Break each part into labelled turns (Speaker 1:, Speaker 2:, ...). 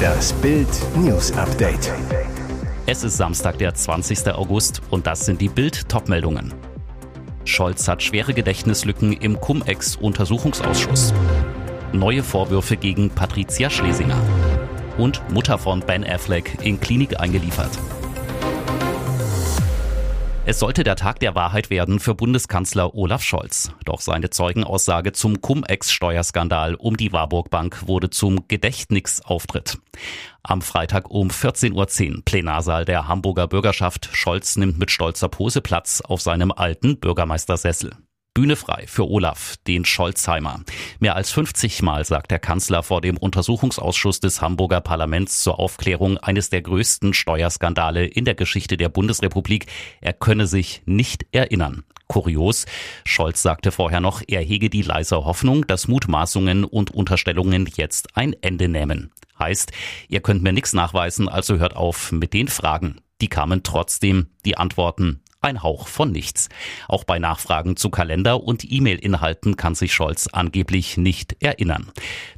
Speaker 1: Das Bild News Update.
Speaker 2: Es ist Samstag, der 20. August und das sind die Bild Topmeldungen. Scholz hat schwere Gedächtnislücken im Cum-Ex-Untersuchungsausschuss. Neue Vorwürfe gegen Patricia Schlesinger. Und Mutter von Ben Affleck in Klinik eingeliefert. Es sollte der Tag der Wahrheit werden für Bundeskanzler Olaf Scholz. Doch seine Zeugenaussage zum Cum-Ex-Steuerskandal um die Warburg Bank wurde zum Gedächtnisauftritt. Am Freitag um 14.10 Uhr Plenarsaal der Hamburger Bürgerschaft. Scholz nimmt mit stolzer Pose Platz auf seinem alten Bürgermeistersessel. Bühne frei für Olaf, den Scholzheimer. Mehr als 50 Mal sagt der Kanzler vor dem Untersuchungsausschuss des Hamburger Parlaments zur Aufklärung eines der größten Steuerskandale in der Geschichte der Bundesrepublik, er könne sich nicht erinnern. Kurios. Scholz sagte vorher noch, er hege die leise Hoffnung, dass Mutmaßungen und Unterstellungen jetzt ein Ende nehmen. Heißt, ihr könnt mir nichts nachweisen, also hört auf mit den Fragen. Die kamen trotzdem, die Antworten ein Hauch von nichts. Auch bei Nachfragen zu Kalender- und E-Mail-Inhalten kann sich Scholz angeblich nicht erinnern.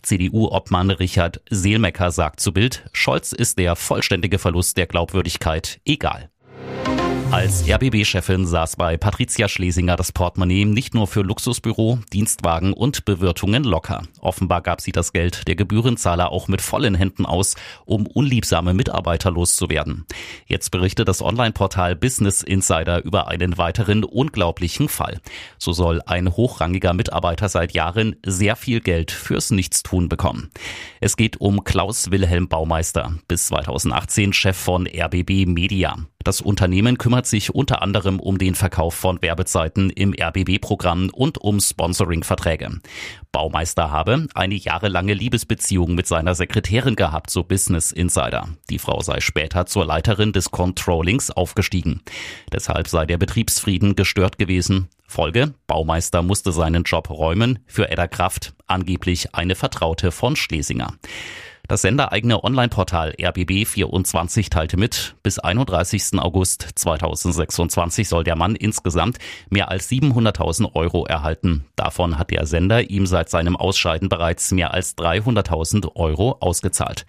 Speaker 2: CDU-Obmann Richard Seelmecker sagt zu Bild, Scholz ist der vollständige Verlust der Glaubwürdigkeit egal. Als RBB-Chefin saß bei Patricia Schlesinger das Portemonnaie nicht nur für Luxusbüro, Dienstwagen und Bewirtungen locker. Offenbar gab sie das Geld der Gebührenzahler auch mit vollen Händen aus, um unliebsame Mitarbeiter loszuwerden. Jetzt berichtet das Online-Portal Business Insider über einen weiteren unglaublichen Fall. So soll ein hochrangiger Mitarbeiter seit Jahren sehr viel Geld fürs Nichtstun bekommen. Es geht um Klaus Wilhelm Baumeister, bis 2018 Chef von RBB Media. Das Unternehmen kümmert sich unter anderem um den Verkauf von Werbezeiten im RBB-Programm und um Sponsoring-Verträge. Baumeister habe eine jahrelange Liebesbeziehung mit seiner Sekretärin gehabt, so Business Insider. Die Frau sei später zur Leiterin des Controllings aufgestiegen. Deshalb sei der Betriebsfrieden gestört gewesen. Folge, Baumeister musste seinen Job räumen für Edda Kraft, angeblich eine Vertraute von Schlesinger. Das sendereigene Online-Portal RBB24 teilte mit, bis 31. August 2026 soll der Mann insgesamt mehr als 700.000 Euro erhalten. Davon hat der Sender ihm seit seinem Ausscheiden bereits mehr als 300.000 Euro ausgezahlt.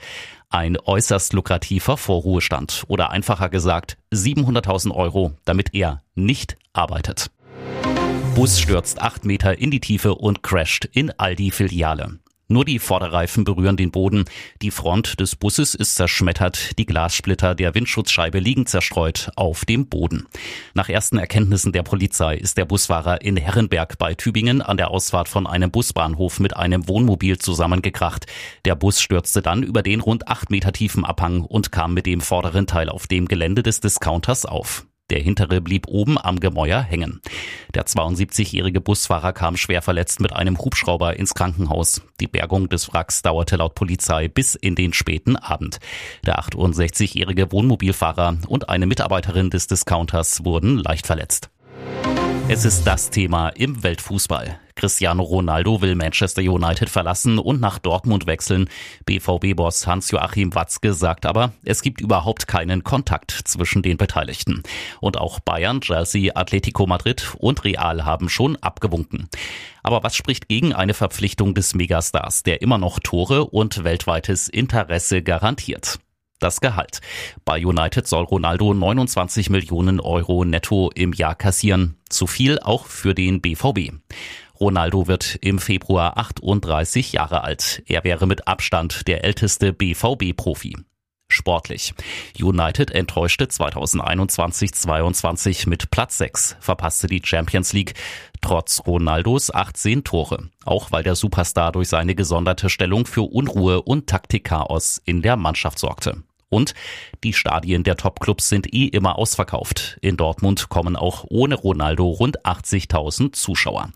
Speaker 2: Ein äußerst lukrativer Vorruhestand oder einfacher gesagt 700.000 Euro, damit er nicht arbeitet. Bus stürzt acht Meter in die Tiefe und crasht in Aldi-Filiale. Nur die Vorderreifen berühren den Boden. Die Front des Busses ist zerschmettert. Die Glassplitter der Windschutzscheibe liegen zerstreut auf dem Boden. Nach ersten Erkenntnissen der Polizei ist der Busfahrer in Herrenberg bei Tübingen an der Ausfahrt von einem Busbahnhof mit einem Wohnmobil zusammengekracht. Der Bus stürzte dann über den rund acht Meter tiefen Abhang und kam mit dem vorderen Teil auf dem Gelände des Discounters auf. Der hintere blieb oben am Gemäuer hängen. Der 72-jährige Busfahrer kam schwer verletzt mit einem Hubschrauber ins Krankenhaus. Die Bergung des Wracks dauerte laut Polizei bis in den späten Abend. Der 68-jährige Wohnmobilfahrer und eine Mitarbeiterin des Discounters wurden leicht verletzt. Es ist das Thema im Weltfußball. Cristiano Ronaldo will Manchester United verlassen und nach Dortmund wechseln. BVB-Boss Hans-Joachim Watzke sagt aber, es gibt überhaupt keinen Kontakt zwischen den Beteiligten. Und auch Bayern, Chelsea, Atletico Madrid und Real haben schon abgewunken. Aber was spricht gegen eine Verpflichtung des Megastars, der immer noch Tore und weltweites Interesse garantiert? das Gehalt. Bei United soll Ronaldo 29 Millionen Euro netto im Jahr kassieren. Zu viel auch für den BVB. Ronaldo wird im Februar 38 Jahre alt. Er wäre mit Abstand der älteste BVB-Profi. Sportlich. United enttäuschte 2021-22 mit Platz 6, verpasste die Champions League, trotz Ronaldos 18 Tore. Auch weil der Superstar durch seine gesonderte Stellung für Unruhe und Taktikchaos in der Mannschaft sorgte. Und die Stadien der Topclubs sind eh immer ausverkauft. In Dortmund kommen auch ohne Ronaldo rund 80.000 Zuschauer.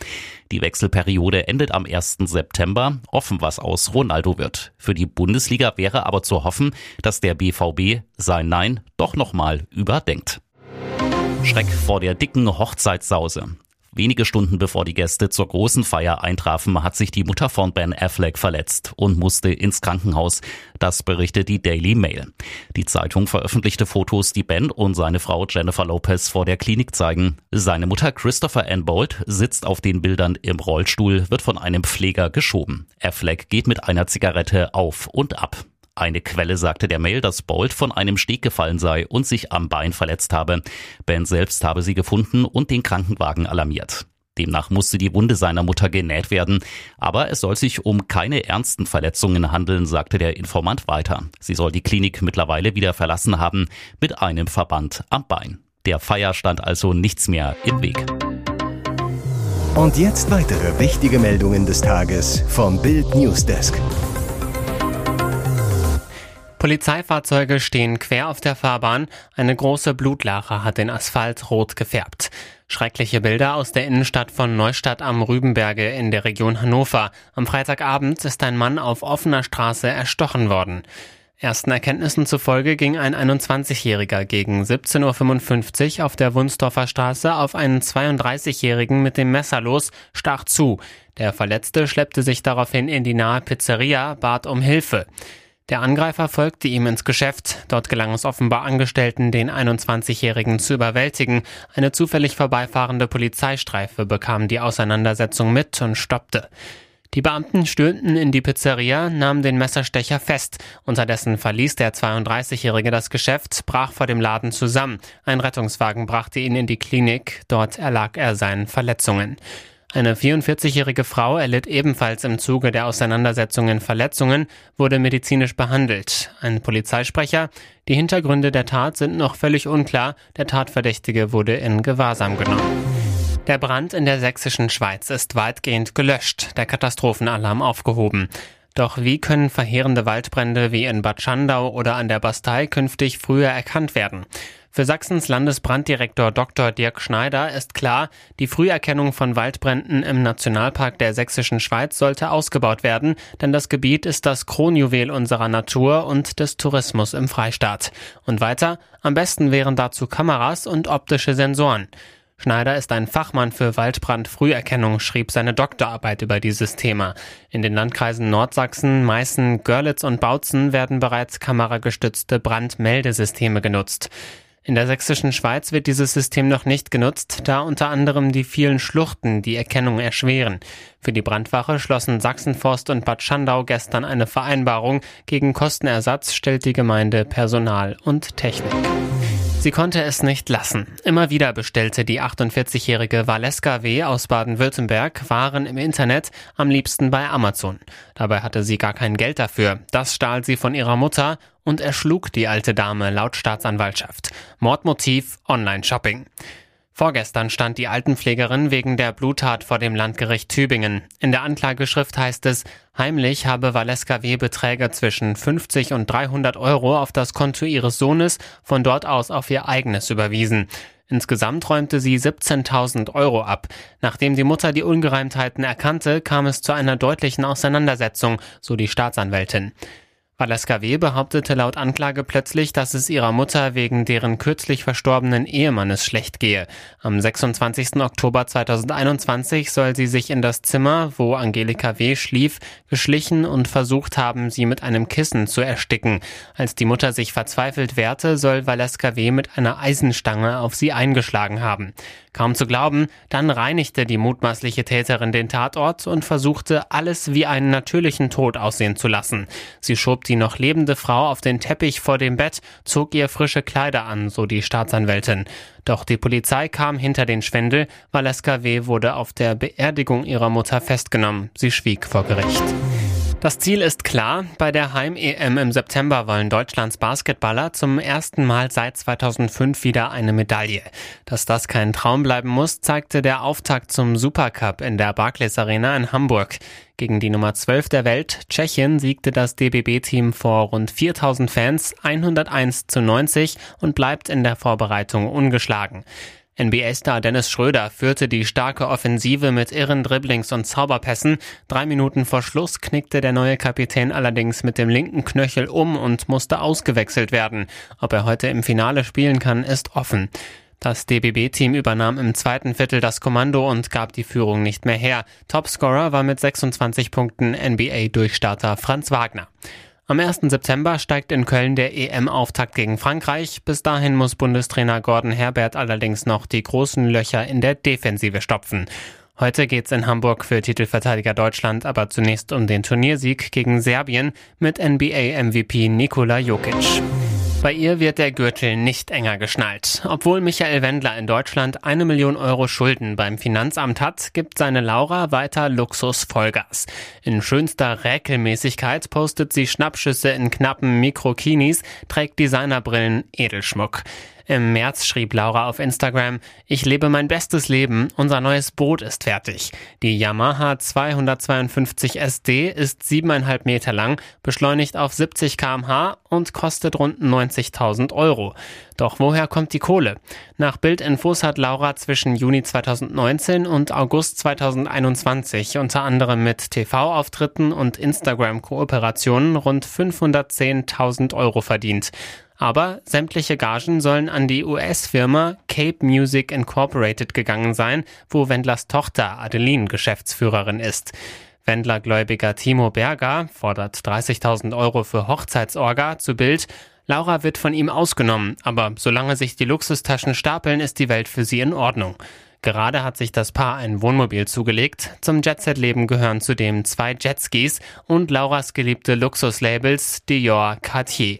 Speaker 2: Die Wechselperiode endet am 1. September. Offen, was aus Ronaldo wird. Für die Bundesliga wäre aber zu hoffen, dass der BVB sein Nein doch nochmal überdenkt. Schreck vor der dicken Hochzeitssause. Wenige Stunden bevor die Gäste zur großen Feier eintrafen, hat sich die Mutter von Ben Affleck verletzt und musste ins Krankenhaus. Das berichtet die Daily Mail. Die Zeitung veröffentlichte Fotos, die Ben und seine Frau Jennifer Lopez vor der Klinik zeigen. Seine Mutter Christopher Ann Bolt sitzt auf den Bildern im Rollstuhl, wird von einem Pfleger geschoben. Affleck geht mit einer Zigarette auf und ab. Eine Quelle sagte der Mail, dass Bolt von einem Steg gefallen sei und sich am Bein verletzt habe. Ben selbst habe sie gefunden und den Krankenwagen alarmiert. Demnach musste die Wunde seiner Mutter genäht werden. Aber es soll sich um keine ernsten Verletzungen handeln, sagte der Informant weiter. Sie soll die Klinik mittlerweile wieder verlassen haben mit einem Verband am Bein. Der Feier stand also nichts mehr im Weg.
Speaker 1: Und jetzt weitere wichtige Meldungen des Tages vom Bild Newsdesk.
Speaker 3: Polizeifahrzeuge stehen quer auf der Fahrbahn. Eine große Blutlache hat den Asphalt rot gefärbt. Schreckliche Bilder aus der Innenstadt von Neustadt am Rübenberge in der Region Hannover. Am Freitagabend ist ein Mann auf offener Straße erstochen worden. Ersten Erkenntnissen zufolge ging ein 21-Jähriger gegen 17.55 Uhr auf der Wunsdorfer Straße auf einen 32-Jährigen mit dem Messer los, stach zu. Der Verletzte schleppte sich daraufhin in die nahe Pizzeria, bat um Hilfe. Der Angreifer folgte ihm ins Geschäft. Dort gelang es offenbar Angestellten, den 21-Jährigen zu überwältigen. Eine zufällig vorbeifahrende Polizeistreife bekam die Auseinandersetzung mit und stoppte. Die Beamten stürmten in die Pizzeria, nahmen den Messerstecher fest. Unterdessen verließ der 32-Jährige das Geschäft, brach vor dem Laden zusammen. Ein Rettungswagen brachte ihn in die Klinik. Dort erlag er seinen Verletzungen. Eine 44-jährige Frau erlitt ebenfalls im Zuge der Auseinandersetzungen Verletzungen, wurde medizinisch behandelt. Ein Polizeisprecher, die Hintergründe der Tat sind noch völlig unklar, der Tatverdächtige wurde in Gewahrsam genommen. Der Brand in der sächsischen Schweiz ist weitgehend gelöscht, der Katastrophenalarm aufgehoben. Doch wie können verheerende Waldbrände wie in Bad Schandau oder an der Bastei künftig früher erkannt werden? Für Sachsens Landesbranddirektor Dr. Dirk Schneider ist klar, die Früherkennung von Waldbränden im Nationalpark der Sächsischen Schweiz sollte ausgebaut werden, denn das Gebiet ist das Kronjuwel unserer Natur und des Tourismus im Freistaat. Und weiter, am besten wären dazu Kameras und optische Sensoren. Schneider ist ein Fachmann für Waldbrandfrüherkennung, schrieb seine Doktorarbeit über dieses Thema. In den Landkreisen Nordsachsen, Meißen, Görlitz und Bautzen werden bereits kameragestützte Brandmeldesysteme genutzt. In der sächsischen Schweiz wird dieses System noch nicht genutzt, da unter anderem die vielen Schluchten die Erkennung erschweren. Für die Brandwache schlossen Sachsenforst und Bad Schandau gestern eine Vereinbarung. Gegen Kostenersatz stellt die Gemeinde Personal und Technik. Sie konnte es nicht lassen. Immer wieder bestellte die 48-jährige Valeska W. aus Baden-Württemberg Waren im Internet, am liebsten bei Amazon. Dabei hatte sie gar kein Geld dafür. Das stahl sie von ihrer Mutter und erschlug die alte Dame laut Staatsanwaltschaft. Mordmotiv Online-Shopping. Vorgestern stand die Altenpflegerin wegen der Bluttat vor dem Landgericht Tübingen. In der Anklageschrift heißt es, heimlich habe Valeska W. Beträge zwischen 50 und 300 Euro auf das Konto ihres Sohnes von dort aus auf ihr eigenes überwiesen. Insgesamt räumte sie 17.000 Euro ab. Nachdem die Mutter die Ungereimtheiten erkannte, kam es zu einer deutlichen Auseinandersetzung, so die Staatsanwältin. Valeska W. behauptete laut Anklage plötzlich, dass es ihrer Mutter wegen deren kürzlich verstorbenen Ehemannes schlecht gehe. Am 26. Oktober 2021 soll sie sich in das Zimmer, wo Angelika W. schlief, geschlichen und versucht haben, sie mit einem Kissen zu ersticken. Als die Mutter sich verzweifelt wehrte, soll Valeska W. mit einer Eisenstange auf sie eingeschlagen haben. Kaum zu glauben, dann reinigte die mutmaßliche Täterin den Tatort und versuchte, alles wie einen natürlichen Tod aussehen zu lassen. Sie schob die noch lebende Frau auf den Teppich vor dem Bett, zog ihr frische Kleider an, so die Staatsanwältin. Doch die Polizei kam hinter den Schwindel, Valeska W. wurde auf der Beerdigung ihrer Mutter festgenommen. Sie schwieg vor Gericht. Das Ziel ist klar. Bei der Heim-EM im September wollen Deutschlands Basketballer zum ersten Mal seit 2005 wieder eine Medaille. Dass das kein Traum bleiben muss, zeigte der Auftakt zum Supercup in der Barclays Arena in Hamburg. Gegen die Nummer 12 der Welt, Tschechien, siegte das DBB-Team vor rund 4000 Fans 101 zu 90 und bleibt in der Vorbereitung ungeschlagen. NBA-Star Dennis Schröder führte die starke Offensive mit irren Dribblings und Zauberpässen. Drei Minuten vor Schluss knickte der neue Kapitän allerdings mit dem linken Knöchel um und musste ausgewechselt werden. Ob er heute im Finale spielen kann, ist offen. Das DBB-Team übernahm im zweiten Viertel das Kommando und gab die Führung nicht mehr her. Topscorer war mit 26 Punkten NBA-Durchstarter Franz Wagner. Am 1. September steigt in Köln der EM-Auftakt gegen Frankreich. Bis dahin muss Bundestrainer Gordon Herbert allerdings noch die großen Löcher in der Defensive stopfen. Heute geht's in Hamburg für Titelverteidiger Deutschland aber zunächst um den Turniersieg gegen Serbien mit NBA-MVP Nikola Jokic. Bei ihr wird der Gürtel nicht enger geschnallt. Obwohl Michael Wendler in Deutschland eine Million Euro Schulden beim Finanzamt hat, gibt seine Laura weiter Luxus Vollgas. In schönster Räkelmäßigkeit postet sie Schnappschüsse in knappen Mikrokinis, trägt Designerbrillen, Edelschmuck. Im März schrieb Laura auf Instagram, ich lebe mein bestes Leben, unser neues Boot ist fertig. Die Yamaha 252 SD ist siebeneinhalb Meter lang, beschleunigt auf 70 kmh und kostet rund 90.000 Euro. Doch woher kommt die Kohle? Nach Bildinfos hat Laura zwischen Juni 2019 und August 2021 unter anderem mit TV-Auftritten und Instagram-Kooperationen rund 510.000 Euro verdient. Aber sämtliche Gagen sollen an die US-Firma Cape Music Incorporated gegangen sein, wo Wendlers Tochter Adeline Geschäftsführerin ist. Wendlergläubiger Timo Berger fordert 30.000 Euro für Hochzeitsorga zu Bild. Laura wird von ihm ausgenommen, aber solange sich die Luxustaschen stapeln, ist die Welt für sie in Ordnung. Gerade hat sich das Paar ein Wohnmobil zugelegt. Zum Jetset-Leben gehören zudem zwei Jetskis und Lauras geliebte Luxuslabels Dior Cartier.